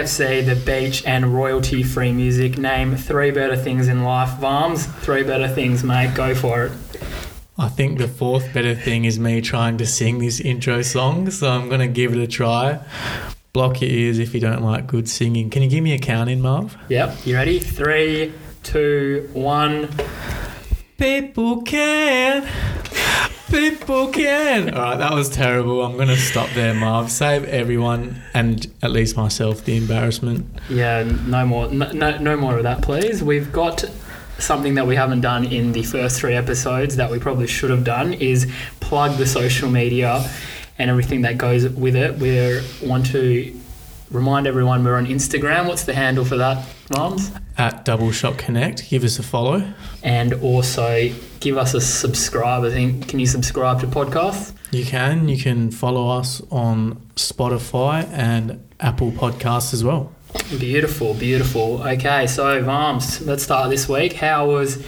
KFC, the beach, and royalty free music. Name three better things in life. Varms, three better things, mate. Go for it. I think the fourth better thing is me trying to sing this intro song, so I'm going to give it a try. Block your ears if you don't like good singing. Can you give me a count in, Marv? Yep. You ready? Three, two, one. People can. People can. All right, that was terrible. I'm going to stop there, Marv. Save everyone and at least myself the embarrassment. Yeah, no more, no, no, no more of that, please. We've got something that we haven't done in the first three episodes that we probably should have done is plug the social media and everything that goes with it. We want to remind everyone we're on Instagram. What's the handle for that, Moms? At Double Shot Connect. Give us a follow. And also give us a subscribe. I think, can you subscribe to podcasts? You can. You can follow us on Spotify and Apple Podcasts as well. Beautiful, beautiful. Okay, so Varms, let's start this week. How was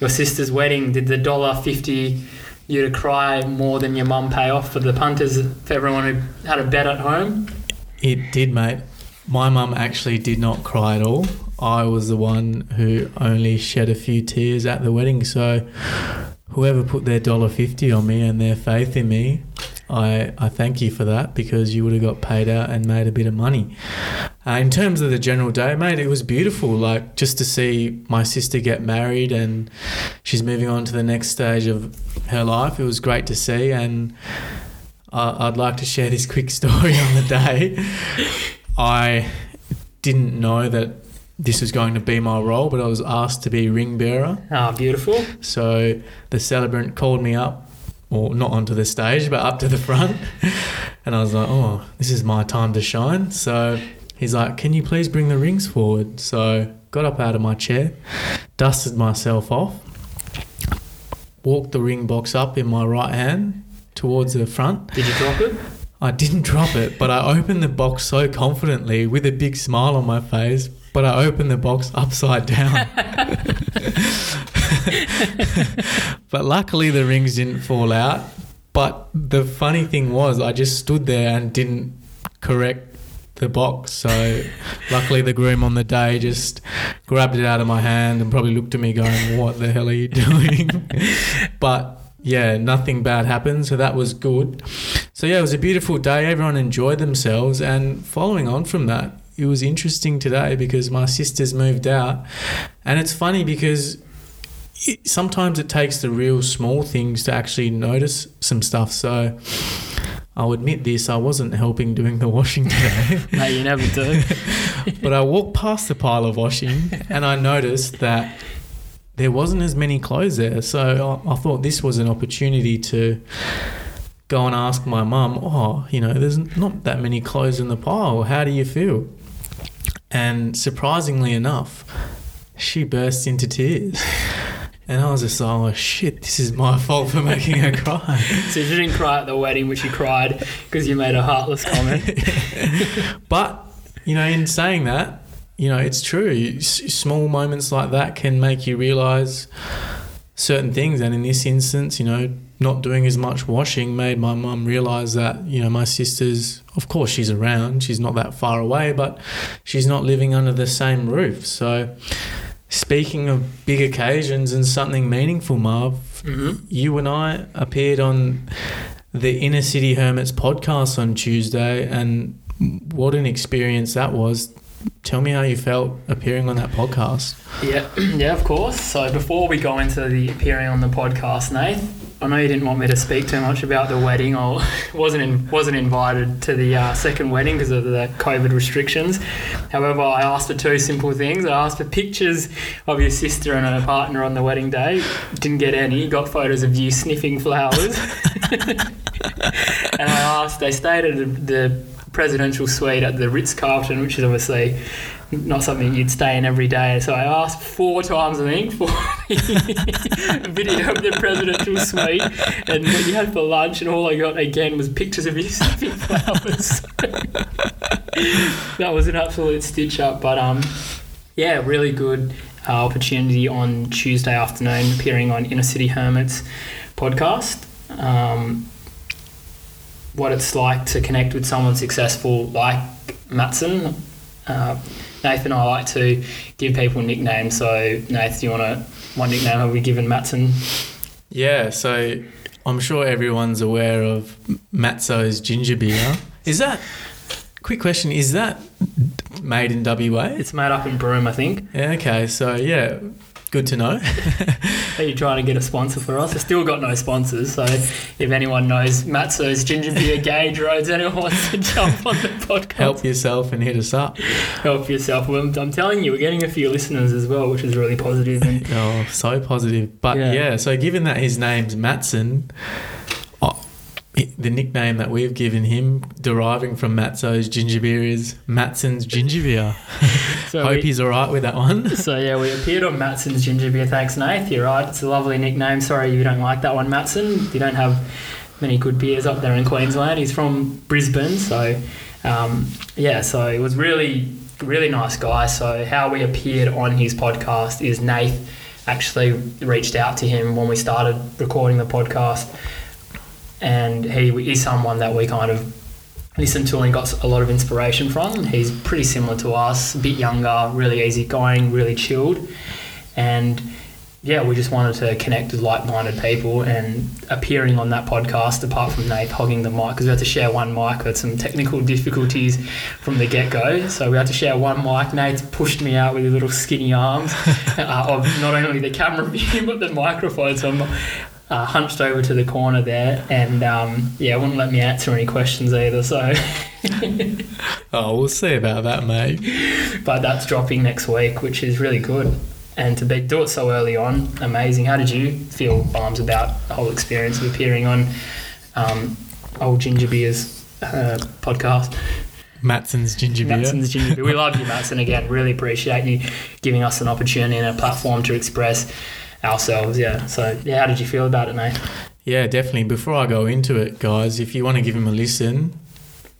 your sister's wedding? Did the dollar fifty you to cry more than your mum pay off for the punters for everyone who had a bet at home? It did, mate. My mum actually did not cry at all. I was the one who only shed a few tears at the wedding. So whoever put their dollar fifty on me and their faith in me, I, I thank you for that because you would have got paid out and made a bit of money. Uh, in terms of the general day, mate, it was beautiful. Like just to see my sister get married and she's moving on to the next stage of her life. It was great to see, and I, I'd like to share this quick story on the day. I didn't know that this was going to be my role, but I was asked to be ring bearer. Ah, beautiful. So the celebrant called me up, or not onto the stage, but up to the front. And I was like, oh, this is my time to shine. So he's like, can you please bring the rings forward? So got up out of my chair, dusted myself off, walked the ring box up in my right hand towards the front. Did you drop it? I didn't drop it, but I opened the box so confidently with a big smile on my face. But I opened the box upside down. but luckily, the rings didn't fall out. But the funny thing was, I just stood there and didn't correct the box. So luckily, the groom on the day just grabbed it out of my hand and probably looked at me going, What the hell are you doing? but yeah, nothing bad happened. So that was good. So yeah, it was a beautiful day. Everyone enjoyed themselves. And following on from that, it was interesting today because my sister's moved out. And it's funny because it, sometimes it takes the real small things to actually notice some stuff. So I'll admit this, I wasn't helping doing the washing today. no, you never do. but I walked past the pile of washing and I noticed that there wasn't as many clothes there. So I, I thought this was an opportunity to go and ask my mum, oh, you know, there's not that many clothes in the pile. How do you feel? And surprisingly enough, she burst into tears. And I was just like, oh shit, this is my fault for making her cry. so she didn't cry at the wedding, but she cried because you made a heartless comment. but, you know, in saying that, you know, it's true. small moments like that can make you realize certain things. And in this instance, you know, not doing as much washing made my mum realize that, you know, my sister's, of course, she's around, she's not that far away, but she's not living under the same roof. So, speaking of big occasions and something meaningful, Marv, mm-hmm. you and I appeared on the Inner City Hermits podcast on Tuesday, and what an experience that was tell me how you felt appearing on that podcast. Yeah, yeah, of course. So before we go into the appearing on the podcast, Nate, I know you didn't want me to speak too much about the wedding. I wasn't in, wasn't invited to the uh, second wedding because of the COVID restrictions. However, I asked for two simple things. I asked for pictures of your sister and her partner on the wedding day. Didn't get any. Got photos of you sniffing flowers. and I asked. They stayed at the presidential suite at the Ritz Carlton, which is obviously not something you'd stay in every day. So I asked four times, I think, for a video of the presidential suite and what you had for lunch, and all I got again was pictures of you sniffing flowers. that was an absolute stitch up, but um, yeah, really good uh, opportunity on Tuesday afternoon, appearing on Inner City Hermits podcast. Um, what it's like to connect with someone successful like Matson Uh, Nathan and I like to give people nicknames. So, Nathan, do you want to, what nickname have we given Matson? Yeah, so I'm sure everyone's aware of Matso's ginger beer. Is that, quick question, is that made in WA? It's made up in Broome, I think. Yeah, okay, so yeah, good to know. Are you trying to get a sponsor for us? I've still got no sponsors, so if anyone knows Matso's ginger beer Gage Roads, anyone wants to jump on the podcast, Help yourself and hit us up. help yourself. Well, I'm, I'm telling you, we're getting a few listeners as well, which is really positive. And Oh, so positive. But Yeah. yeah, so given that his name's Matson, the nickname that we've given him, deriving from Matso's ginger beer, is Matson's ginger beer. so, Hope we, he's all right with that one. so yeah, we appeared on Matson's ginger beer. Thanks, Nath. You're right. It's a lovely nickname. Sorry you don't like that one, Matson. You don't have many good beers up there in Queensland. He's from Brisbane, so um, yeah. So it was really, really nice guy. So how we appeared on his podcast is Nath actually reached out to him when we started recording the podcast, and he is someone that we kind of listened to and got a lot of inspiration from. He's pretty similar to us, a bit younger, really easygoing, really chilled, and yeah, we just wanted to connect with like-minded people and appearing on that podcast. Apart from Nate hogging the mic, because we had to share one mic, we had some technical difficulties from the get-go, so we had to share one mic. Nate pushed me out with his little skinny arms uh, of not only the camera view but the microphone. So I'm uh, hunched over to the corner there, and um, yeah, wouldn't let me answer any questions either. So, Oh, we'll see about that, mate. but that's dropping next week, which is really good. And to be, do it so early on, amazing. How did you feel, Barnes, about the whole experience of appearing on um, Old Ginger Beer's uh, podcast? Matson's ginger beer. Matson's Ginger Beer. We love you, Matson. Again, really appreciate you giving us an opportunity and a platform to express ourselves. Yeah. So, yeah, how did you feel about it, mate? Yeah, definitely. Before I go into it, guys, if you want to give him a listen,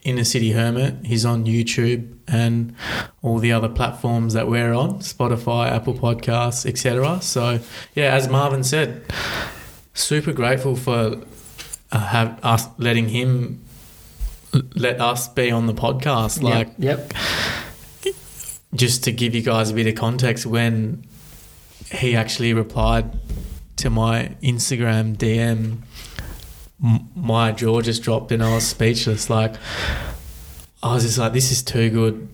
Inner City Hermit, he's on YouTube and all the other platforms that we're on Spotify, Apple Podcasts, etc. So, yeah, as Marvin said, super grateful for uh, have us letting him let us be on the podcast. Like, yep. yep. just to give you guys a bit of context, when he actually replied to my Instagram DM, my jaw just dropped and I was speechless. Like, I was just like, this is too good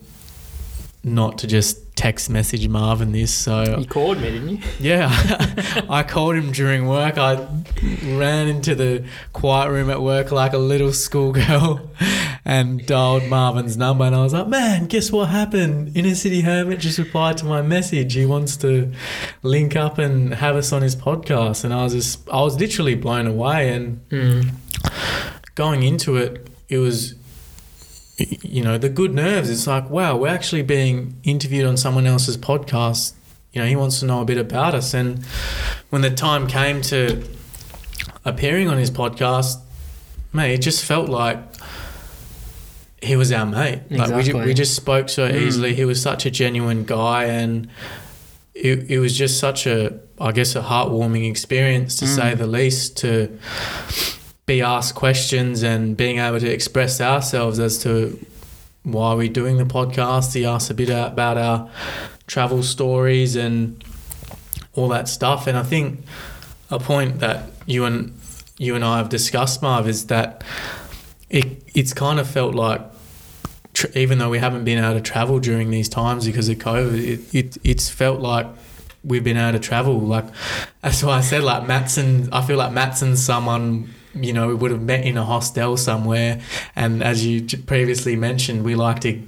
not to just text message Marvin this. So, You called me, didn't you? yeah, I called him during work. I ran into the quiet room at work like a little schoolgirl and dialed Marvin's number. And I was like, man, guess what happened? Inner City Hermit just replied to my message. He wants to link up and have us on his podcast. And I was just, I was literally blown away. And Mm. going into it, it was, you know, the good nerves. It's like, wow, we're actually being interviewed on someone else's podcast. You know, he wants to know a bit about us. And when the time came to appearing on his podcast, mate, it just felt like he was our mate. Exactly. Like we, we just spoke so Mm. easily. He was such a genuine guy, and it, it was just such a, I guess, a heartwarming experience to Mm. say the least. To be asked questions and being able to express ourselves as to why we're doing the podcast. He asked a bit about our travel stories and all that stuff. And I think a point that you and you and I have discussed, Marv, is that it it's kind of felt like tr- even though we haven't been able to travel during these times because of COVID, it, it it's felt like we've been able to travel. Like that's why I said like Matson. I feel like Matson's someone you know we would have met in a hostel somewhere. And as you previously mentioned, we like to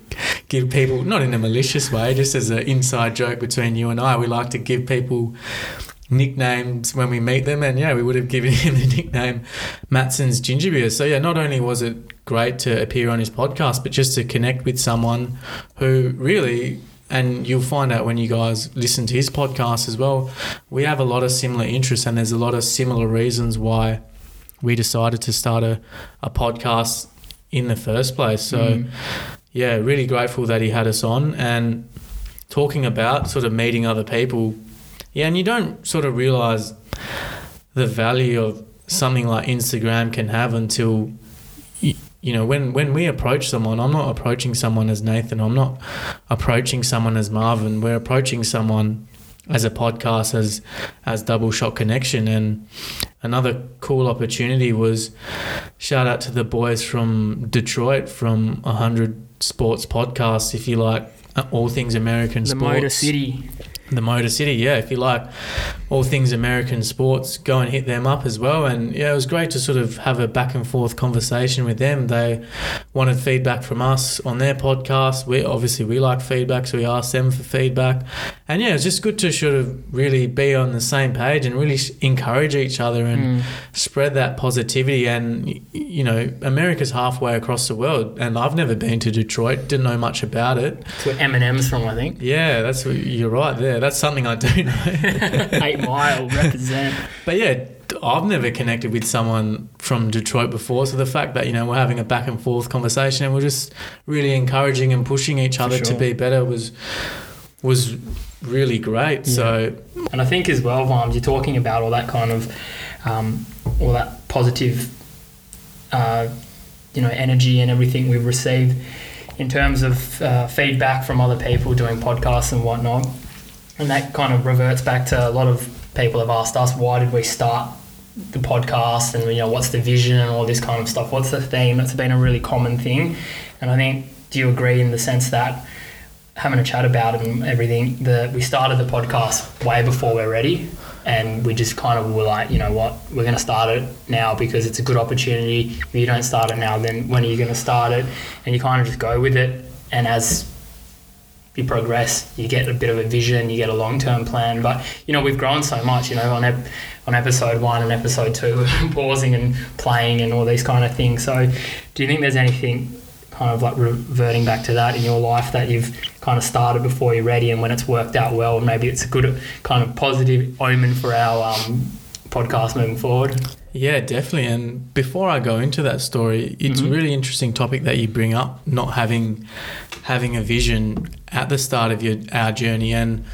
give people not in a malicious way, just as an inside joke between you and I. We like to give people nicknames when we meet them and yeah we would have given him the nickname Matson's ginger beer so yeah not only was it great to appear on his podcast but just to connect with someone who really and you'll find out when you guys listen to his podcast as well we have a lot of similar interests and there's a lot of similar reasons why we decided to start a, a podcast in the first place so Mm. yeah, really grateful that he had us on and talking about sort of meeting other people. Yeah, and you don't sort of realize the value of something like Instagram can have until you, you know, when, when we approach someone, I'm not approaching someone as Nathan. I'm not approaching someone as Marvin. We're approaching someone as a podcast as as double shot connection and another cool opportunity was shout out to the boys from detroit from 100 sports podcasts if you like uh, all things american The sports the Motor City. The Motor City, yeah. If you like all things American sports, go and hit them up as well. And yeah, it was great to sort of have a back and forth conversation with them. They wanted feedback from us on their podcast. We obviously we like feedback, so we asked them for feedback. And yeah, it was just good to sort of really be on the same page and really encourage each other and Mm. spread that positivity. And you know, America's halfway across the world, and I've never been to Detroit, didn't know much about it. It's where Eminem's from, I think. Yeah, that's what, you're right there. That's something I do know. Eight Mile represent. But yeah, I've never connected with someone from Detroit before. So the fact that, you know, we're having a back and forth conversation and we're just really encouraging and pushing each other to be better was was really great. So And I think as well, Vams, you're talking about all that kind of, um, all that positive, uh, you know, energy and everything we've received in terms of uh, feedback from other people doing podcasts and whatnot. And that kind of reverts back to a lot of people have asked us, why did we start the podcast and, you know, what's the vision and all this kind of stuff? What's the theme? That's been a really common thing. And I think, do you agree in the sense that having a chat about it and everything. that we started the podcast way before we're ready, and we just kind of were like, you know what, we're going to start it now because it's a good opportunity. If you don't start it now, then when are you going to start it? And you kind of just go with it, and as you progress, you get a bit of a vision, you get a long term plan. But you know, we've grown so much. You know, on ep- on episode one and episode two, pausing and playing and all these kind of things. So, do you think there's anything kind of like reverting back to that in your life that you've kind of started before you're ready, and when it's worked out well, maybe it's a good kind of positive omen for our um, podcast moving forward? yeah, definitely. And before I go into that story, it's Mhm. a really interesting topic that you bring up, not having having a vision at the start of your our journey. And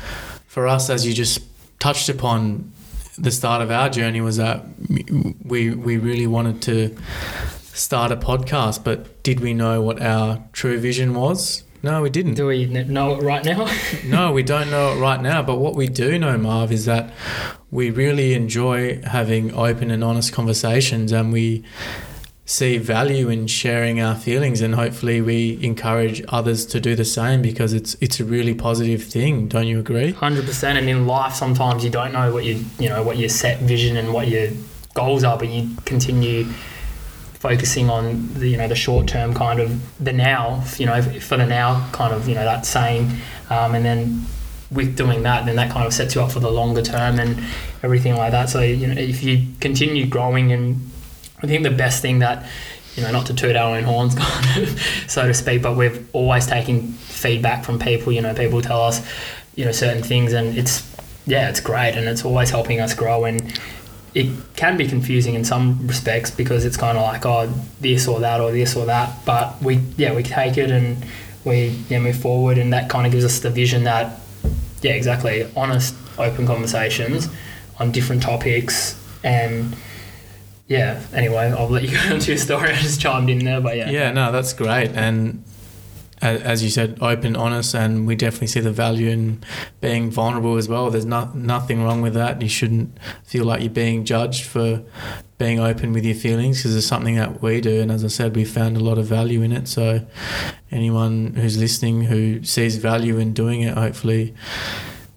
for us, as you just touched upon, the start of our journey was that we we really wanted to start a podcast, but did we know what our true vision was? No, we didn't. Do we know it right now? No, we don't know it right now. But what we do know, Marv, is that we really enjoy having open and honest conversations and we see value in sharing our feelings and hopefully we encourage others to do the same because it's it's a really positive thing don't you agree Hundred percent. And in life, sometimes you don't know what you you know what your set vision and what your goals are, but you continue focusing on the you know the short term kind of the now. You know, for the now kind of you know that saying, um, and then with doing that, then that kind of sets you up for the longer term and everything like that. So you know, if you continue growing, and I think the best thing that you know, not to toot our own horns, kind of, so to speak, but we've always taken feedback from people. You know, people tell us, you know, certain things, and it's yeah, it's great, and it's always helping us grow. And it can be confusing in some respects because it's kind of like oh, this or that or this or that. But we yeah, we take it and we yeah move forward, and that kind of gives us the vision that yeah, exactly, honest, open conversations on different topics and yeah, anyway, I'll let you go into your story. I just chimed in there, but yeah. yeah no that's great and as you said open honest and we definitely see the value in being vulnerable as well. There's not nothing wrong with that. You shouldn't feel like you're being judged for being open with your feelings because it's something that we do and as i said we found a lot of value in it. So anyone who's listening who sees value in doing it hopefully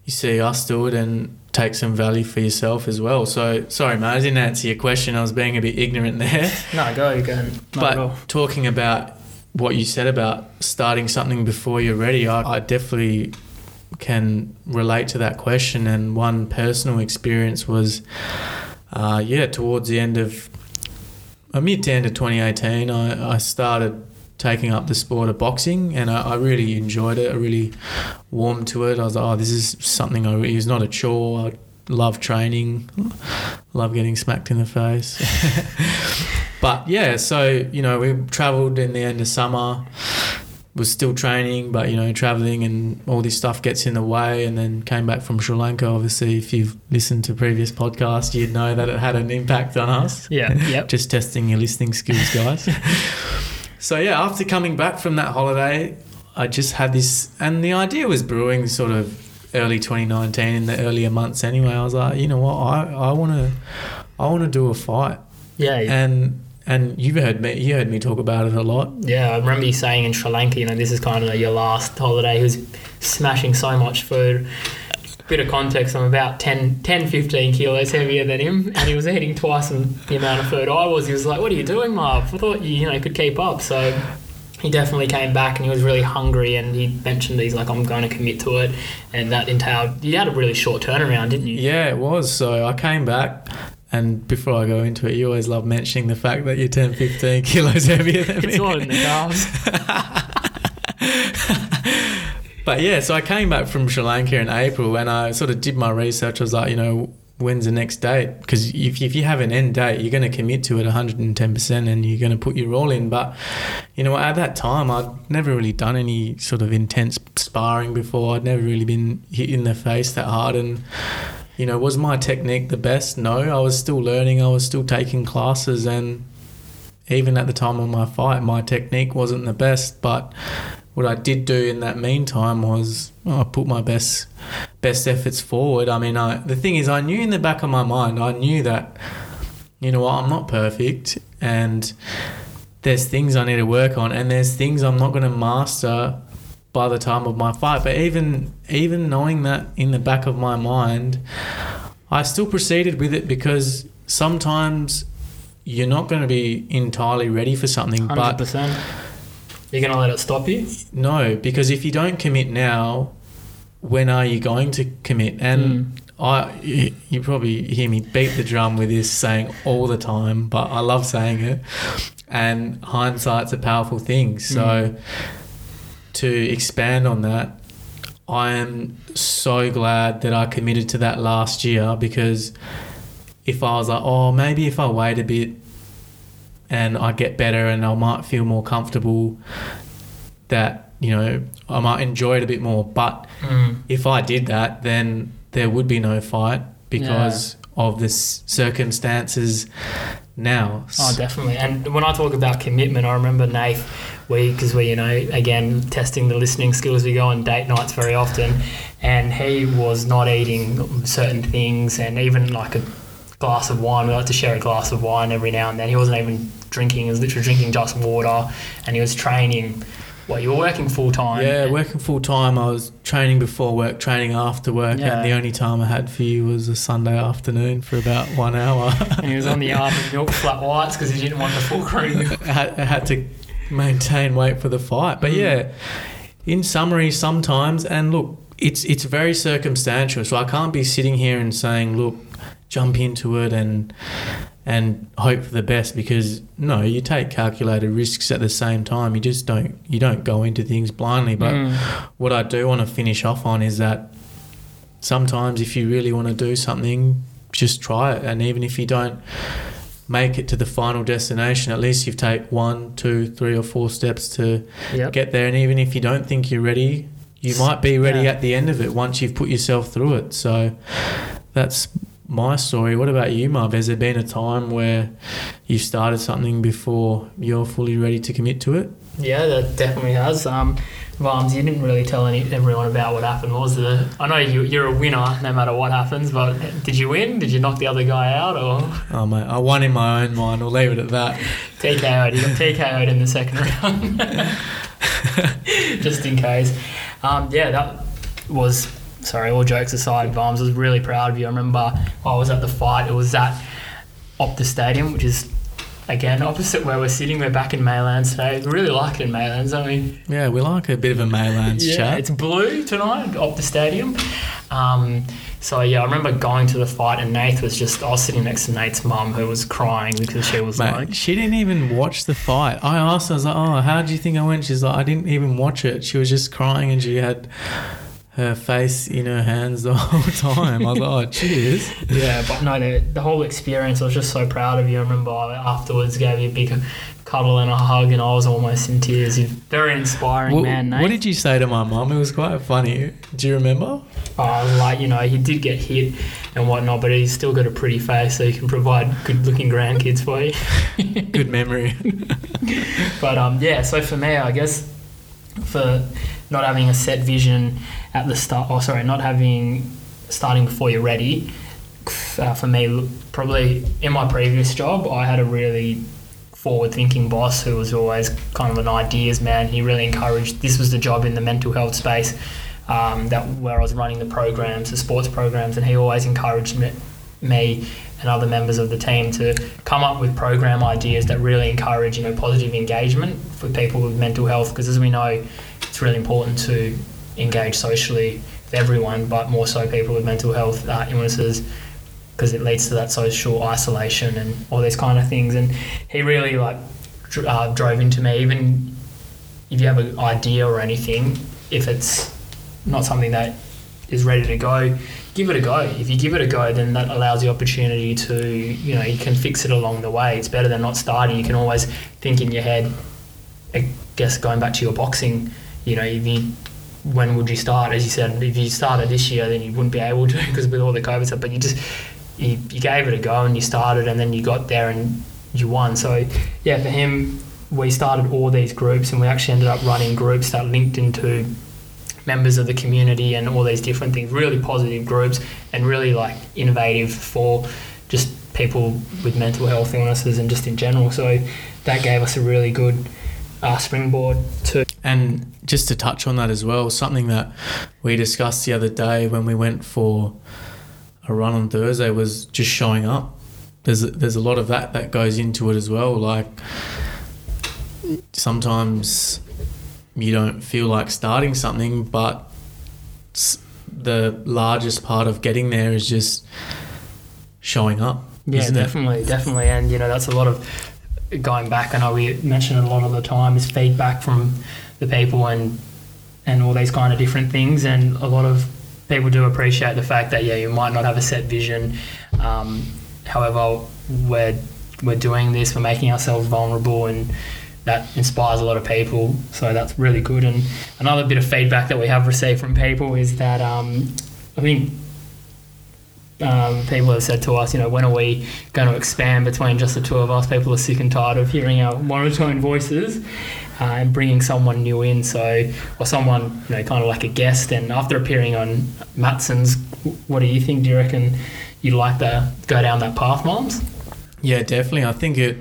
you see us do it and take some value for yourself as well. So sorry mate i didn't answer your question. I was being a bit ignorant there. No, go, you go. Not but talking about what you said about starting something before you're ready, I, I definitely can relate to that question. And one personal experience was, uh, yeah, towards the end of, uh, mid to end of 2018, I, I started taking up the sport of boxing and I, I really enjoyed it. I really warmed to it. I was like, oh, this is something I really, it's not a chore. I love training, love getting smacked in the face. But yeah, so you know, we travelled in the end of summer. Was still training, but you know, traveling and all this stuff gets in the way. And then came back from Sri Lanka. Obviously, if you've listened to previous podcasts, you'd know that it had an impact on us. Yeah, yep. Just testing your listening skills, guys. so yeah, after coming back from that holiday, I just had this, and the idea was brewing sort of early 2019 in the earlier months. Anyway, I was like, you know what, I I want to I want to do a fight, Yeah, and and you've heard me you heard me talk about it a lot. yeah. I remember you saying in Sri Lanka, you know, this is kind of your last holiday. He was smashing so much food. Bit of context, I'm about 10, 10 15 kilos heavier than him, and he was eating twice the amount of food I was. He was like, What are you doing, Marv? I thought you, you know, could keep up. So he definitely came back and he was really hungry and he mentioned he's like I'm going to commit to it and that entailed you had a really short turnaround didn't you Yeah, it was. So I came back. And before I go into it, you always love mentioning the fact that you're 10, 15 kilos heavier than me. it's all in the carbs But yeah, so I came back from Sri Lanka in April and I sort of did my research. I was like, you know, when's the next date? Because if, if you have an end date, you're going to commit to it 110% and you're going to put your all in. But, you know, at that time, I'd never really done any sort of intense sparring before. I'd never really been hit in the face that hard. And, you know, was my technique the best? No, I was still learning. I was still taking classes. And even at the time of my fight, my technique wasn't the best. But what I did do in that meantime was oh, I put my best best efforts forward. I mean, I, the thing is, I knew in the back of my mind, I knew that you know what, I'm not perfect, and there's things I need to work on, and there's things I'm not going to master by the time of my fight. But even even knowing that in the back of my mind, I still proceeded with it because sometimes you're not going to be entirely ready for something, but 100% you're going to let it stop you no, because if you don't commit now, when are you going to commit? And hmm. I, you, you probably hear me beat the drum with this saying all the time, but I love saying it. And hindsight's a powerful thing. So, hmm. to expand on that, I am so glad that I committed to that last year because if I was like, oh, maybe if I wait a bit and I get better and I might feel more comfortable, that, you know, I might enjoy it a bit more. But Mm. if I did that, then there would be no fight because of the circumstances now. Oh, definitely. And when I talk about commitment, I remember Nath, we because we, you know, again testing the listening skills. We go on date nights very often, and he was not eating certain things, and even like a glass of wine. We like to share a glass of wine every now and then. He wasn't even drinking; he was literally drinking just water, and he was training. Well, you were working full time. Yeah, working full time. I was training before work, training after work, Yeah. and the only time I had for you was a Sunday afternoon for about one hour. And he was on the almond milk flat whites because he didn't want the full cream. I, had, I had to maintain weight for the fight. But Mm. yeah, in summary, sometimes, and look, it's it's very circumstantial. So I can't be sitting here and saying, look, jump into it and and hope for the best because no, you take calculated risks at the same time. You just don't you don't go into things blindly. But Mm. what I do want to finish off on is that sometimes if you really want to do something, just try it. And even if you don't make it to the final destination, at least you've taken one, two, three, or four steps to Yep. get there. And even if you don't think you're ready, you might be ready Yeah. at the end of it once you've put yourself through it. So that's my story. What about you, Marv? Has there been a time where you started something before you're fully ready to commit to it? Yeah, that definitely has. Um, Vams, you didn't really tell any, everyone about what happened. What was the? I know you, you're a winner no matter what happens, but did you win? Did you knock the other guy out or Oh, mate, I won in my own mind. I'll leave it at that. TKO'd? You got TKO'd in the second round, just in case. Um, yeah, that was. Sorry, all jokes aside, Vams I was really proud of you. I remember I was at the fight. It was at Optus Stadium, which is again opposite where we're sitting. We're back in Maylands today. We really like it in Maylands. I mean, Yeah, we like a bit of a Maylands yeah, chat. it's blue tonight the stadium. Um, so yeah, I remember going to the fight, and Nate was just. I was sitting next to Nate's mum, who was crying because she was Mate, like, she didn't even watch the fight. I asked her, I was like, oh, how do you think I went? She's like, I didn't even watch it. She was just crying and she had her face in her hands the whole time. I was like, oh, cheers. yeah, but no, the, the whole experience. I was just so proud of you. I remember I afterwards gave you a big cuddle and a hug, and I was almost in tears. A very inspiring What, man, Nate. what did you say to my mum? It was quite funny. Do you remember? uh, like you know he did get hit and whatnot, but he's still got a pretty face, so he can provide good-looking grandkids for you. Good memory. But um, yeah, so for me, I guess for not having a set vision at the start, or sorry, not having starting before you're ready. Uh, for me, probably in my previous job, I had a really forward-thinking boss who was always kind of an ideas man. He really encouraged. This was the job in the mental health space um, that where I was running the programs, the sports programs, and he always encouraged me, me and other members of the team to come up with program ideas that really encourage you know positive engagement for people with mental health because as we know it's really important to engage socially with everyone but more so people with mental health uh, illnesses because it leads to that social isolation and all these kind of things and he really like uh, drove into me even if you have an idea or anything if it's not something that is ready to go give it a go. If you give it a go, then that allows the opportunity to, you know, you can fix it along the way. It's better than not starting. You can always think in your head, I guess going back to your boxing, you know, if you, when would you start? As you said, if you started this year, then you wouldn't be able to because with all the COVID stuff, but you just, you, you gave it a go and you started and then you got there and you won. So, yeah, for him, we started all these groups and we actually ended up running groups that linked into members of the community and all these different things. Really positive groups and really like innovative for just people with mental health illnesses and just in general. So that gave us a really good uh, springboard to. And just to touch on that as well, something that we discussed the other day when we went for a run on Thursday was just showing up. There's a, there's a lot of that that goes into it as well. Like sometimes you don't feel like starting something, but the largest part of getting there is just showing up. Yeah, isn't it? definitely, definitely, and you know that's a lot of going back. I know we mention it a lot of the time is feedback from the people and and all these kind of different things, and a lot of people do appreciate the fact that yeah, you might not have a set vision. Um, however, we're we're doing this, we're making ourselves vulnerable, and that inspires a lot of people. So that's really good. And another bit of feedback that we have received from people is that um, I think um, people have said to us, you know, when are we going to expand between just the two of us? People are sick and tired of hearing our monotone voices uh, and bringing someone new in. So, or someone, you know, kind of like a guest. And after appearing on Matson's, what do you think? Do you reckon you'd like to go down that path, Moms? Yeah, definitely. I think it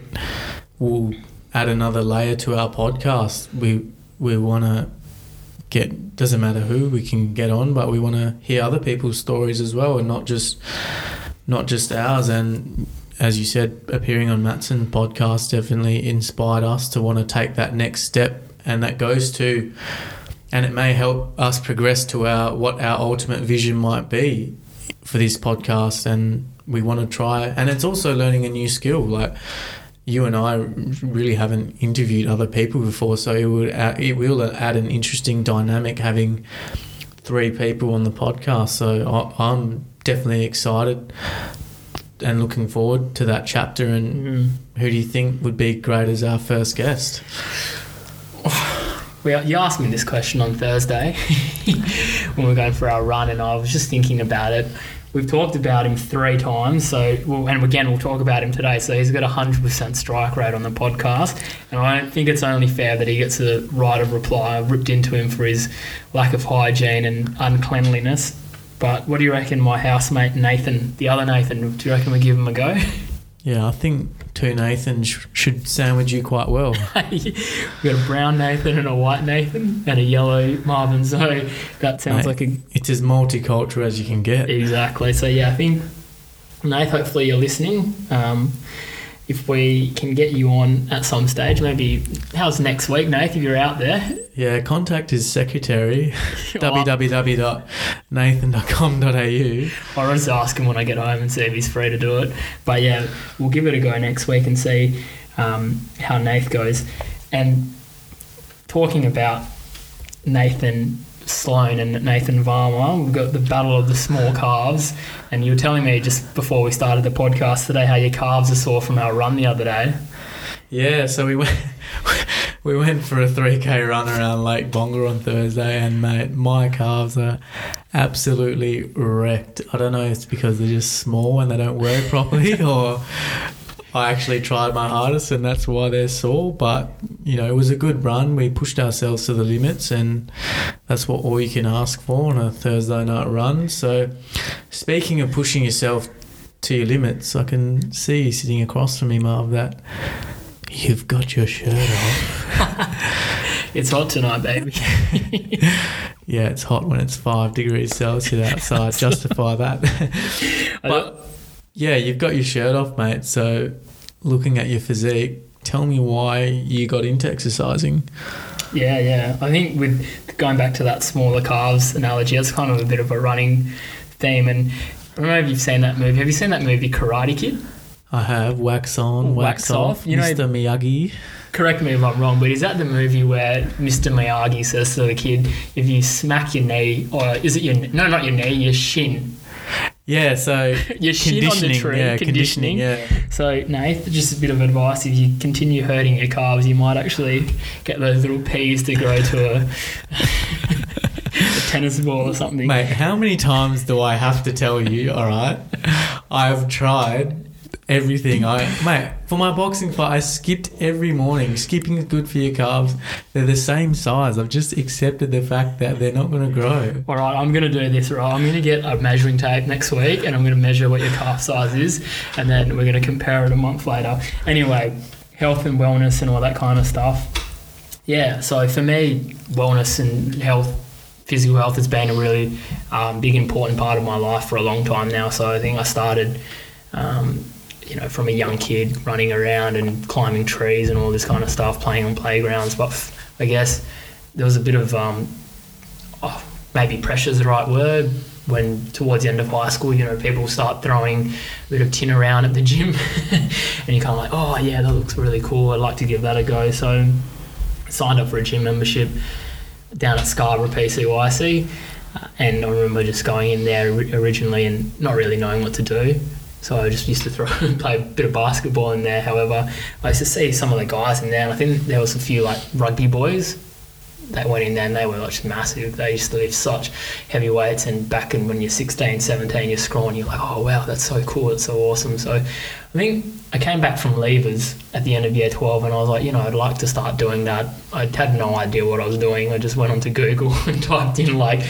will add another layer to our podcast. We we want to get doesn't matter who we can get on, but we want to hear other people's stories as well, and not just not just ours. And as you said, appearing on Matson podcast definitely inspired us to want to take that next step, and that goes to, and it may help us progress to our what our ultimate vision might be for this podcast, and we want to try. And it's also learning a new skill, like you and I really haven't interviewed other people before, so it would add, it will add an interesting dynamic having three people on the podcast. So I, I'm definitely excited and looking forward to that chapter. And Mm. who do you think would be great as our first guest? Well, you asked me this question on Thursday when we were going for our run, and I was just thinking about it. We've talked about him three times, so well, and again we'll talk about him today. So he's got a hundred percent strike rate on the podcast, and I don't think it's only fair that he gets a right of reply. Ripped into him for his lack of hygiene and uncleanliness. But what do you reckon, my housemate Nathan, the other Nathan? Do you reckon we give him a go? Yeah, I think two Nathans sh- should sandwich you quite well. We've got a brown Nathan and a white Nathan and a yellow Marvin. So that sounds Mate. like a It's as multicultural as you can get. Exactly. So yeah, I think Nath, hopefully you're listening. Um, if we can get you on at some stage, maybe how's next week, Nath? If you're out there, Yeah, contact his secretary, www.nathan.com.au. I'll just ask him when I get home and see if he's free to do it. But yeah, we'll give it a go next week and see um, how Nath goes. And talking about Nathan Sloan and Nathan Varma, we've got the battle of the small calves. And you were telling me just before we started the podcast today how your calves are sore from our run the other day. Yeah, so we went we went for a three k run around Lake Monger on Thursday, and mate, my calves are absolutely wrecked. I don't know if it's because they're just small and they don't work properly, or I actually tried my hardest and that's why they're sore. But you know, it was a good run. We pushed ourselves to the limits, and that's what all you can ask for on a Thursday night run. So, speaking of pushing yourself to your limits, I can see you sitting across from me, Marv. That you've got your shirt off. It's hot tonight, baby. Yeah, it's hot when it's five degrees Celsius outside. Justify that. but yeah, you've got your shirt off, mate. So, looking at your physique, tell me why you got into exercising. Yeah, yeah. I think with going back to that smaller calves analogy, that's kind of a bit of a running theme. And I don't know if you've seen that movie. Have you seen that movie Karate Kid? I have wax on, wax, Wax off. off. You know- Mr. Miyagi. Correct me if I'm wrong, but is that the movie where Mr. Miyagi says to the kid, if you smack your knee, or is it your no, not your knee, your shin, Yeah, so your shin on the conditioning. tree, yeah, conditioning. Yeah, So, Nath, just a bit of advice: if you continue hurting your calves, you might actually get those little peas to grow to a, a tennis ball or something. mate. How many times do I have to tell you? All right, I've tried everything. I mate for my boxing fight, I skipped every morning. Skipping is good for your calves. They're the same size. I've just accepted the fact that they're not going to grow. All right, I'm going to do this right. I'm going to get a measuring tape next week and I'm going to measure what your calf size is and then we're going to compare it a month later. Anyway, health and wellness and all that kind of stuff. Yeah, so for me, wellness and health, physical health has been a really um, big, important part of my life for a long time now. So I think I started, um, you know, from a young kid running around and climbing trees and all this kind of stuff, playing on playgrounds. But I guess there was a bit of um, oh, maybe pressure is the right word when towards the end of high school you know people start throwing a bit of tin around at the gym. And you're kind of like oh yeah that looks really cool. I'd like to give that a go. So signed up for a gym membership down at Scarborough PCYC and I remember just going in there originally and not really knowing what to do so I just used to throw play a bit of basketball in there however I used to see some of the guys in there and I think there was a few like rugby boys that went in there and they were like massive. They used to lift such heavy weights and back in when you're 16, 17, you're scrawny, you're like, oh wow, that's so cool, that's so awesome. So I think I came back from leavers at the end of year 12 and I was like, you know, I'd like to start doing that. I had no idea what I was doing. I just went onto Google and typed in like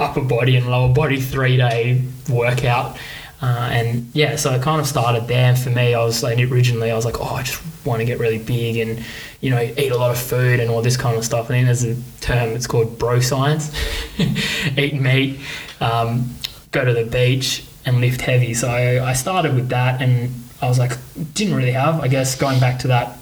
upper body and lower body three day workout. Uh, and yeah, so it kind of started there. And for me, I was like, originally, I was like, oh, I just want to get really big and, you know, eat a lot of food and all this kind of stuff. I think there's a term, it's called bro science. eat meat, um, go to the beach and lift heavy. So I, I started with that and I was like, didn't really have, I guess, going back to that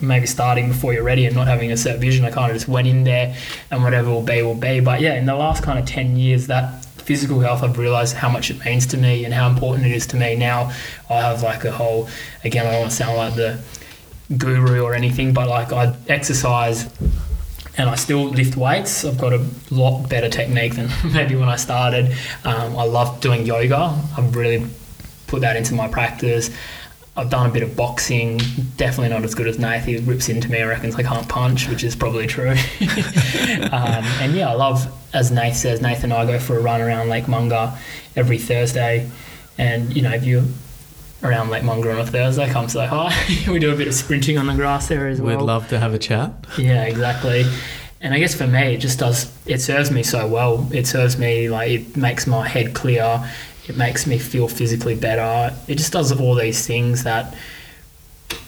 maybe starting before you're ready and not having a set vision. I kind of just went in there and whatever will be will be. But yeah, in the last kind of 10 years, that physical health, I've realized how much it means to me and how important it is to me. Now I have like a whole, again, I don't want to sound like the guru or anything, but like I exercise and I still lift weights. I've got a lot better technique than maybe when I started. Um, I love doing yoga. I've really put that into my practice. I've done a bit of boxing, definitely not as good as Nath. He rips into me and reckons I can't punch, which is probably true. um, and yeah, I love, as Nath says, Nathan and I go for a run around Lake Monger every Thursday. And, you know, if you're around Lake Monger on a Thursday, come say hi. we do a bit of sprinting on the grass there as well. We'd love to have a chat. Yeah, exactly. And I guess for me, it just does. It serves me so well. It serves me like it makes my head clear. It makes me feel physically better. It just does all these things that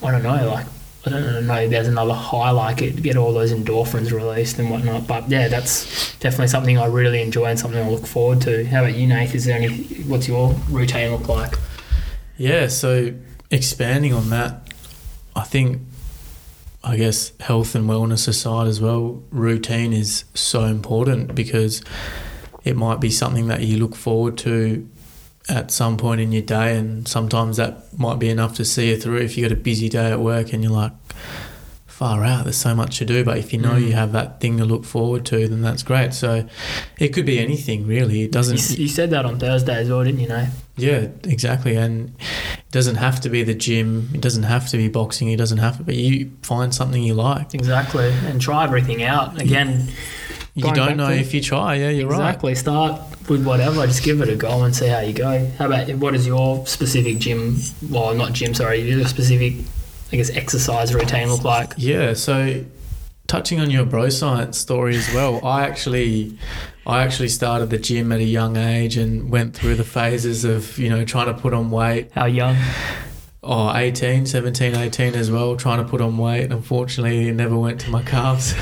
I don't know. Like I don't know. There's another high like it. Get all those endorphins released and whatnot. But yeah, that's definitely something I really enjoy and something I look forward to. How about you, Nate? Is there any? What's your routine look like? Yeah, so expanding on that, I think, I guess, health and wellness aside as well, routine is so important because it might be something that you look forward to at some point in your day, and sometimes that might be enough to see you through if you got a busy day at work and you're like, far out, there's so much to do. But if you know Mm. you have that thing to look forward to, then that's great. So it could be anything really. It doesn't. You, you said that on Thursday as well, didn't you? Know. Yeah, exactly. And it doesn't have to be the gym. It doesn't have to be boxing. It doesn't have to be. You find something you like. Exactly, and try everything out. Again, You don't know to- if you try. Yeah, you're right. exactly. Start with whatever. Just give it a go and see how you go. How about what is your specific gym? Well, not gym. Sorry, your specific, I guess, exercise routine look like? Yeah, so touching on your bro science story as well, I actually I actually started the gym at a young age and went through the phases of, you know, trying to put on weight. How young? Oh, 18, 17, 18 as well, trying to put on weight. Unfortunately, it never went to my calves.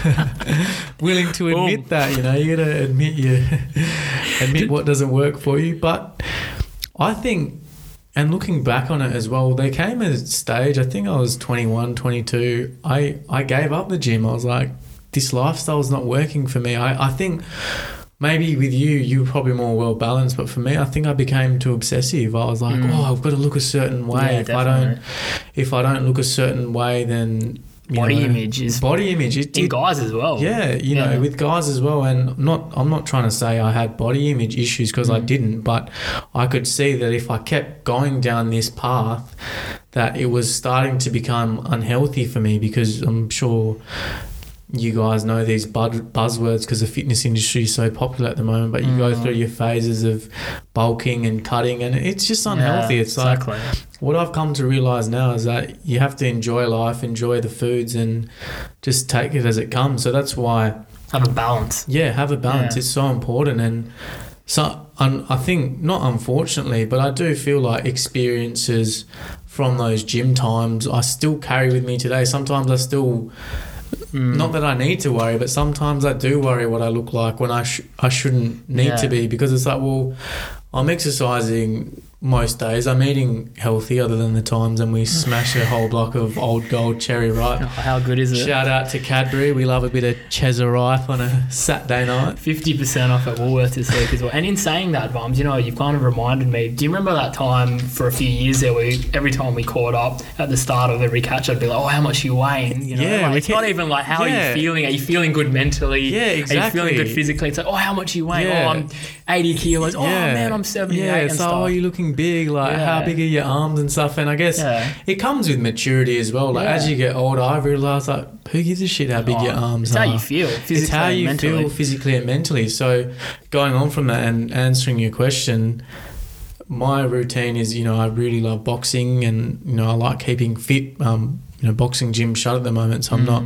Willing to admit Boom. that, you know, you got to admit you admit what doesn't work for you, but I think and looking back on it as well, there came a stage, I think I was 21, 22, I, I gave up the gym. I was like, this lifestyle's not working for me. I, I think maybe with you, you were probably more well balanced, but for me, I think I became too obsessive. I was like, Mm. oh, I've got to look a certain way. Yeah, if I don't, if I don't look a certain way, then Body know, image is body image. It, in it- guys as well. yeah, you know, with guys as well, and not. I'm not trying to say I had body image issues because I Mm. didn't, but I could see that if I kept going down this path, that it was starting to become unhealthy for me because I'm sure you guys know these buzzwords because the fitness industry is so popular at the moment. But you go Mm. through your phases of bulking and cutting, and it's just unhealthy. Yeah, it's like what I've come to realize now is that you have to enjoy life, enjoy the foods, and just take it as it comes. So that's why, have a balance. yeah, have a balance. Yeah. It's so important. And so un, I think, not unfortunately, but I do feel like experiences from those gym times I still carry with me today. Sometimes I still, Mm. not that I need to worry, but sometimes I do worry what I look like when I, sh- I shouldn't need Yeah. to be because it's like, well, I'm exercising most days. I'm eating healthy other than the times and we smash a whole block of old gold cherry Oh, ripe. how good is it? Shout out to Cadbury. We love a bit of Cherry Ripe on a Saturday night. Fifty percent off at Woolworths this week as well. And in saying that, Vums, you know, you've kind of reminded me. Do you remember that time for a few years there, where every time we caught up at the start of every catch, I'd be like, "Oh, how much you weighing?" You know, Yeah, like, it's not even like how are you feeling. Are you feeling good mentally? Yeah, exactly. Are you feeling good physically? It's like, "Oh, how much are you weighing?" Oh, yeah. Oh, I'm eighty kilos. Oh man, I'm seventy eight Yeah, and so oh, stuff. are you looking big? Like, how big are your arms and stuff? And I guess Yeah. it comes with maturity as well. Like, as you get older, I realised, like, who gives a shit how big your Oh, arms It's are? how you feel physically. it's how and you mentally. feel physically and mentally. So, going on from that and answering your question, my routine is, you know, I really love boxing and, you know, I like keeping fit. Um, you know, boxing gym shut at the moment, so I'm Mm. not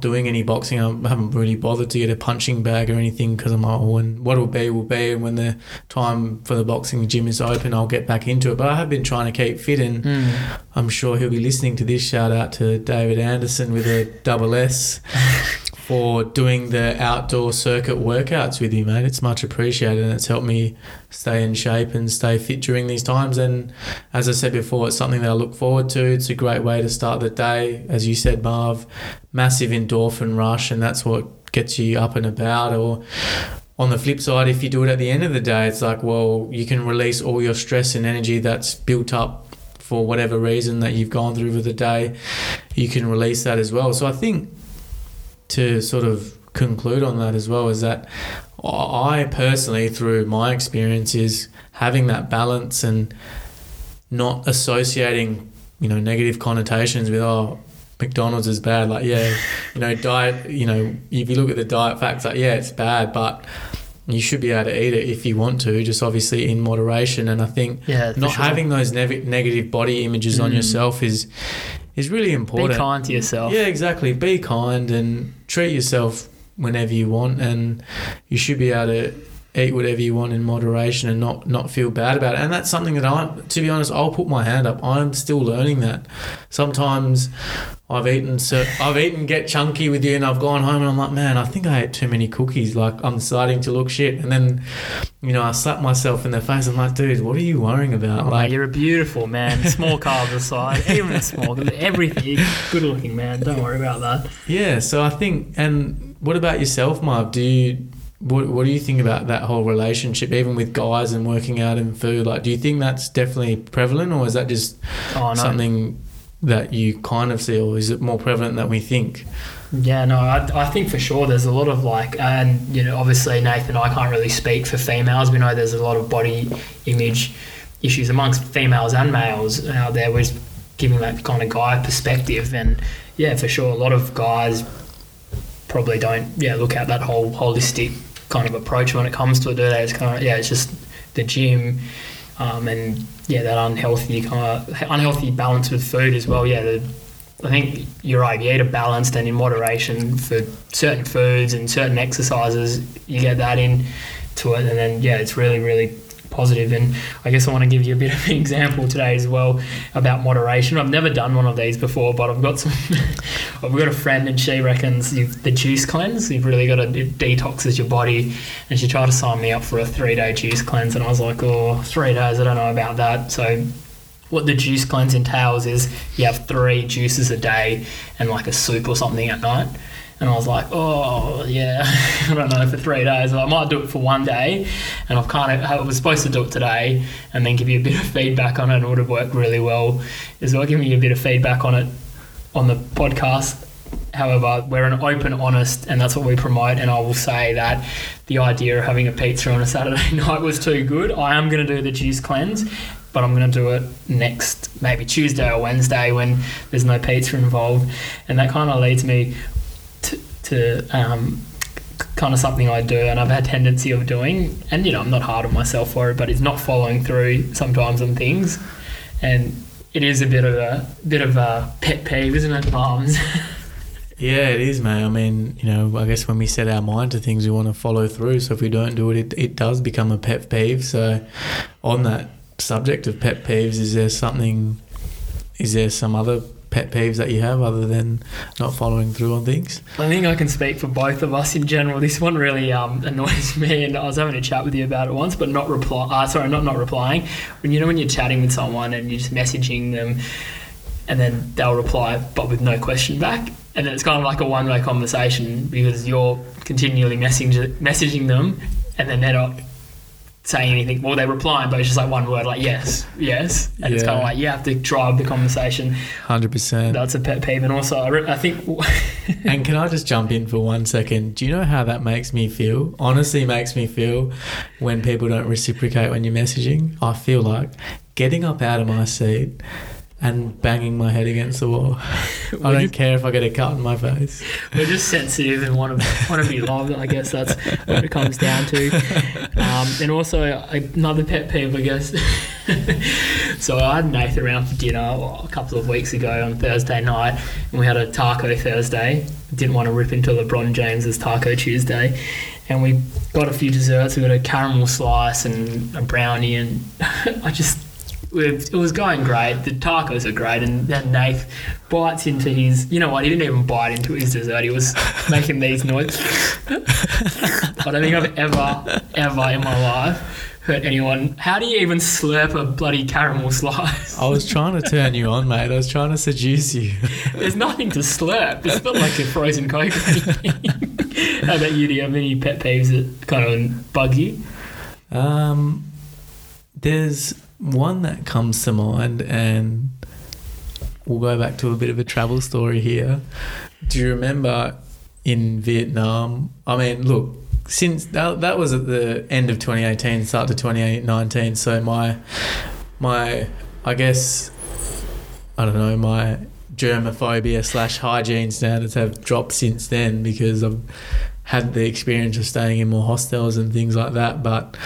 doing any boxing. I haven't really bothered to get a punching bag or anything because I'm like, oh, when what will be will be. And when the time for the boxing gym is open, I'll get back into it. But I have been trying to keep fit, and Mm. I'm sure he'll be listening to this. Shout out to David Anderson with a double S for doing the outdoor circuit workouts with you, mate. It's much appreciated, and it's helped me stay in shape and stay fit during these times. And as I said before, it's something that I look forward to. It's a great way to start the day, as you said, Marv. Massive endorphin rush, and that's what gets you up and about. Or on the flip side, if you do it at the end of the day, it's like, well, you can release all your stress and energy that's built up for whatever reason that you've gone through for the day. You can release that as well. So I think to sort of conclude on that as well is that I personally, through my experience, is having that balance and not associating, you know, negative connotations with oh. McDonald's is bad. Like, yeah, you know, diet. You know, if you look at the diet facts, like, yeah, it's bad, but you should be able to eat it if you want to, just obviously in moderation. And I think Yeah, not sure. having those nev- negative body images on Mm. yourself is is really important. Be kind to yourself. Yeah, exactly. Be kind and treat yourself whenever you want, and you should be able to eat whatever you want in moderation and not not feel bad about it. And that's something that I, to be honest, I'll put my hand up. I'm still learning that. Sometimes I've eaten, so I've eaten get chunky with you, and I've gone home and I'm like, man, I think I ate too many cookies. Like I'm starting to look shit, and then, you know, I slap myself in the face. I'm like, dude, what are you worrying about? Oh, like, you're a beautiful man. Small carbs aside, even small, everything. Good looking man. Don't worry about that. Yeah, so I think, and what about yourself, Marv? Do you, what, what do you think about that whole relationship, even with guys and working out and food? Like, do you think that's definitely prevalent, or is that just Oh no. something that you kind of see, or is it more prevalent than we think? Yeah, no, I, I think for sure there's a lot of like, and you know, obviously Nathan I can't really speak for females. We know there's a lot of body image issues amongst females and males out there was giving that kind of guy perspective and yeah for sure a lot of guys probably don't yeah look at that whole holistic kind of approach when it comes to it do they it's kind of yeah it's just the gym um, and yeah that unhealthy kind of unhealthy balance with food as well yeah the, I think you're right. You eat a balanced and in moderation for certain foods and certain exercises. You get that in to it, and then yeah, it's really really positive. And I guess I want to give you a bit of an example today as well about moderation. I've never done one of these before, but I've got some. I've got a friend, and she reckons the juice cleanse. You've really got to it detoxes your body, and she tried to sign me up for a three day juice cleanse, and I was like, oh, three days. I don't know about that. So what the juice cleanse entails is you have three juices a day and like a soup or something at night. And I was like, oh yeah, I don't know for three days. I might do it for one day, and I've kind of I was supposed to do it today, and then give you a bit of feedback on it. It would have worked really well. Is well giving you a bit of feedback on it on the podcast. However, we're an open, honest, and that's what we promote. And I will say that the idea of having a pizza on a Saturday night was too good. I am going to do the juice cleanse, but I'm going to do it next, maybe Tuesday or Wednesday when there's no pizza involved. And that kind of leads me to, um, kind of something I do and I've had a tendency of doing. And, you know, I'm not hard on myself for it, but it's not following through sometimes on things. And it is a bit of a bit of a pet peeve, isn't it, Palms? Yeah, it is, mate. I mean, you know, I guess when we set our mind to things, we want to follow through. So if we don't do it, it, it does become a pet peeve. So, on that subject of pet peeves, is there something, is there some other pet peeves that you have other than not following through on things? I think I can speak for both of us in general. This one really um, annoys me, and I was having a chat with you about it once, but not reply. Uh, sorry, not not replying. When you know when you're chatting with someone and you're just messaging them, and then they'll reply, but with no question back, and it's kind of like a one-way conversation because you're continually messaging messaging them, and then they're not saying anything. Well, they're replying, but it's just like one word, like yes, yes, and it's kind of like you have to drive the conversation. Hundred percent. That's a pet peeve, and also I, re- I think And can I just jump in for one second? Do you know how that makes me feel? Honestly, makes me feel when people don't reciprocate when you're messaging. I feel like getting up out of my seat and banging my head against the wall. I don't care if I get a cut in my face. we're just sensitive and want to want to be loved. I guess that's what it comes down to. Um, and also another pet peeve, I guess. so I had Nathan around for dinner a couple of weeks ago on Thursday night, and we had a taco Thursday. Didn't want to rip into LeBron James's Taco Tuesday, and we got a few desserts. We got a caramel slice and a brownie, and I just. It was going great. The tacos are great, and then Nath bites into his. You know what? He didn't even bite into his dessert. He was making these noises. I don't think I've ever, ever in my life hurt anyone. How do you even slurp a bloody caramel slice? I was trying to turn you on, mate. I was trying to seduce you. There's nothing to slurp. It's not like a frozen coke or. How about you? Do you have any pet peeves that kind of bug you? Um, there's one that comes to mind, and we'll go back to a bit of a travel story here. Do you remember in Vietnam? I mean, look, since that, that was at the end of 2018, start to 2019. So my my I guess I don't know my germophobia slash hygiene standards have dropped since then because I've had the experience of staying in more hostels and things like that. But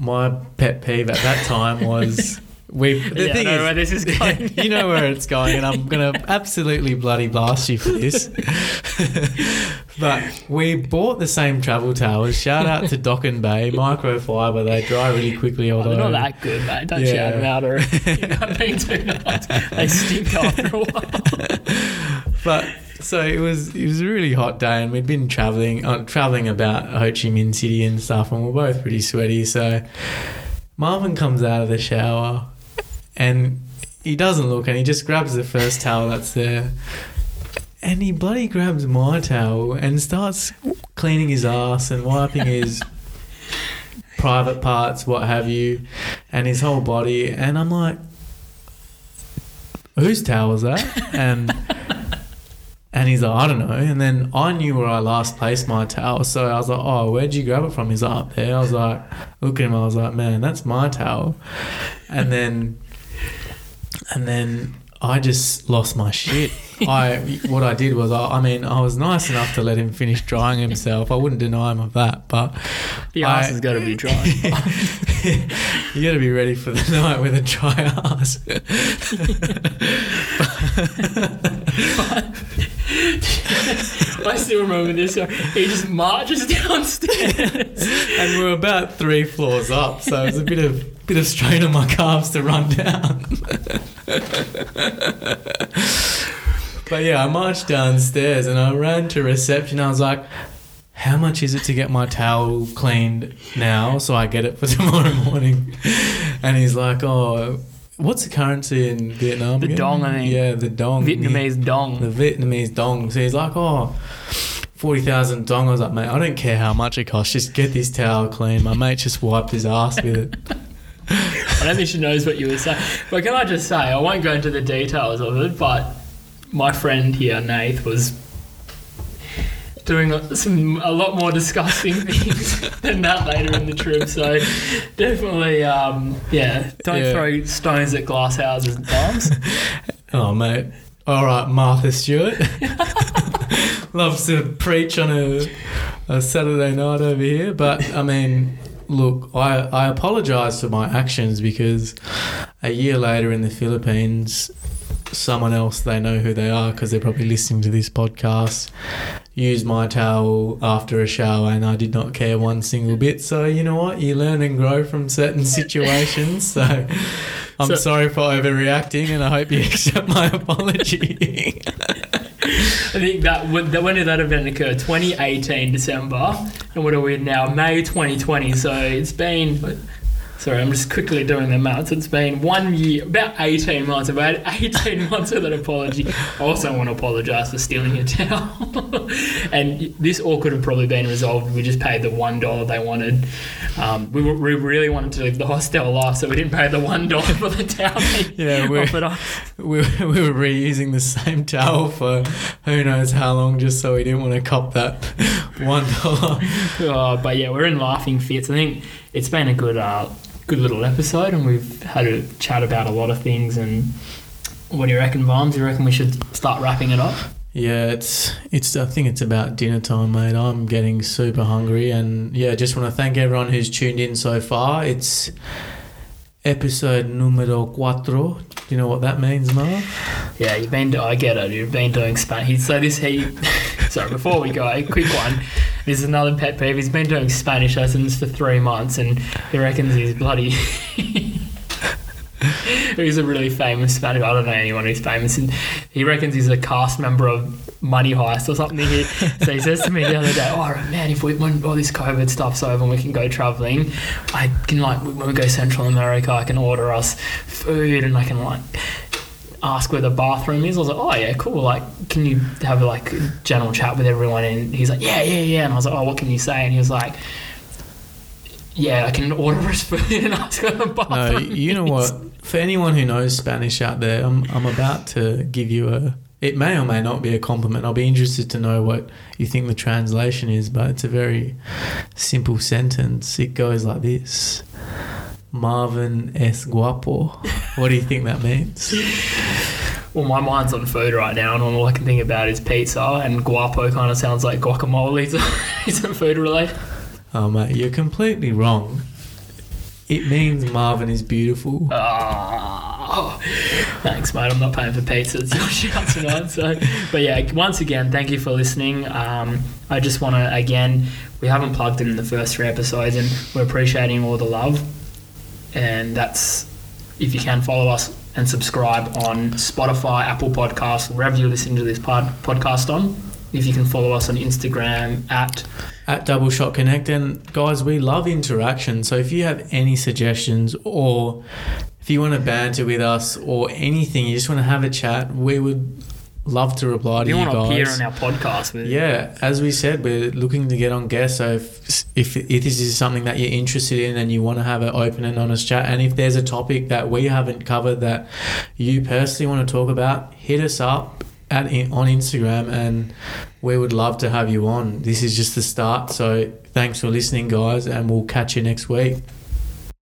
my pet peeve at that time was we. The yeah, thing I know is, where this is going. you know where it's going, and I'm gonna absolutely bloody blast you for this. but we bought the same travel towels. Shout out to Dock and Bay microfiber. They dry really quickly. Oh, Although they're not that good, mate. Don't Yeah. shout them out or you know what I mean? Too much. They stink after a while. but so it was it was a really hot day and we'd been traveling uh, traveling about Ho Chi Minh City and stuff and we're both pretty sweaty. So Marvin comes out of the shower and he doesn't look and he just grabs the first towel that's there and he bloody grabs my towel and starts cleaning his ass and wiping his private parts what have you and his whole body. And I'm like whose towel is that? And And he's like, I don't know. And then I knew where I last placed my towel. So I was like, oh, where'd you grab it from? He's like, up there. I was like, look at him. I was like, man, that's my towel. And then, and then I just lost my shit. I what I did was I, I mean I was nice enough to let him finish drying himself. I wouldn't deny him of that, but The I- ass has got to be dry. you got to be ready for the night with a dry ass. I still remember this. He just marches downstairs. and we're about three floors up, so it was a bit of bit of strain on my calves to run down. but yeah, I marched downstairs and I ran to reception. I was like, "How much is it to get my towel cleaned now, so I get it for tomorrow morning?" And he's like, "Oh." What's the currency in Vietnam? The again? dong, I mean. Yeah, the dong. Vietnamese dong. The Vietnamese dong. So he's like, oh, 40,000 dong. I was like, mate, I don't care how much it costs. Just get this towel clean. My mate just wiped his ass with it. I don't think she knows what you were saying. But can I just say, I won't go into the details of it, but my friend here, Nath, was doing a- some a lot more disgusting things than that later in the trip. So definitely, um, yeah, don't Yeah. throw stones at glass houses and bombs. Oh, mate. All right, Martha Stewart. Loves to preach on a, a Saturday night over here. But, I mean, look, I, I apologise for my actions because a year later in the Philippines, someone else, they know who they are because they're probably listening to this podcast, used my towel after a shower and I did not care one single bit. So, you know what? You learn and grow from certain situations. So, I'm So- sorry for overreacting and I hope you accept my apology. I think that that when did that event occur? 2018 December, and what are we now? May 2020. So it's been. Sorry, I'm just quickly doing the maths. It's been one year, about 18 months. About 18 months of that apology. I also want to apologise for stealing your towel. and this all could have probably been resolved. We just paid the one dollar they wanted. Um, we, were, we really wanted to live the hostel life, so we didn't pay the one dollar for the towel. Yeah, we're- offered us. we, were- we were reusing the same towel for who knows how long just so we didn't want to cop that one dollar. Oh, but yeah, we're in laughing fits. I think it's been a good, uh, good little episode, and we've had a chat about a lot of things. And what do you reckon, Vines? You reckon we should start wrapping it up? Yeah, it's it's. I think it's about dinner time, mate. I'm getting super hungry, and yeah, just want to thank everyone who's tuned in so far. It's episode numero cuatro. Do you know what that means, Marv? Yeah, you've been. I get it. You've been doing Spanish. So this he. sorry, before we go, a quick one. This is another pet peeve. He's been doing Spanish lessons for three months, and he reckons he's bloody. he's a really famous Spanish. I don't know anyone who's famous, and he reckons he's a cast member of Money Heist or something. He, so he says to me the other day, "Oh man, if we when all this COVID stuff's over and we can go traveling, I can like when we go Central America, I can order us food and I can like." Ask where the bathroom is. I was like, oh yeah, cool. Like, can you have like a general chat with everyone? And he's like, yeah, yeah, yeah. And I was like, oh, what can you say? And he was like, yeah, I can order us food and ask where the No, you know is." what? For anyone who knows Spanish out there, I'm I'm about to give you a. It may or may not be a compliment. I'll be interested to know what you think the translation is, but it's a very simple sentence. It goes like this. Marvin es guapo. What do you think that means? Well, my mind's on food right now, and all I can think about is pizza. And guapo kind of sounds like guacamole. Isn't food related? Oh mate, you're completely wrong. It means Marvin is beautiful. Oh, thanks, mate. I'm not paying for pizza. It's your shout tonight. So, but yeah, once again, thank you for listening. Um, I just want to again, we haven't plugged in the first three episodes, and we're appreciating all the love. And that's if you can follow us and subscribe on Spotify, Apple Podcasts, wherever you're listening to this pod, podcast on. If you can follow us on Instagram at at Double Shot Connect. And guys, we love interaction. So if you have any suggestions or if you want to banter with us or anything, you just want to have a chat, we would love to reply if to you guys. you, want to appear on our podcast with yeah, as we said, we're looking to get on guests. So if, if if this is something that you're interested in and you want to have an open and honest chat, and if there's a topic that we haven't covered that you personally want to talk about, hit us up. at on Instagram, and we would love to have you on. This is just the start. So thanks for listening, guys, and we'll catch you next week.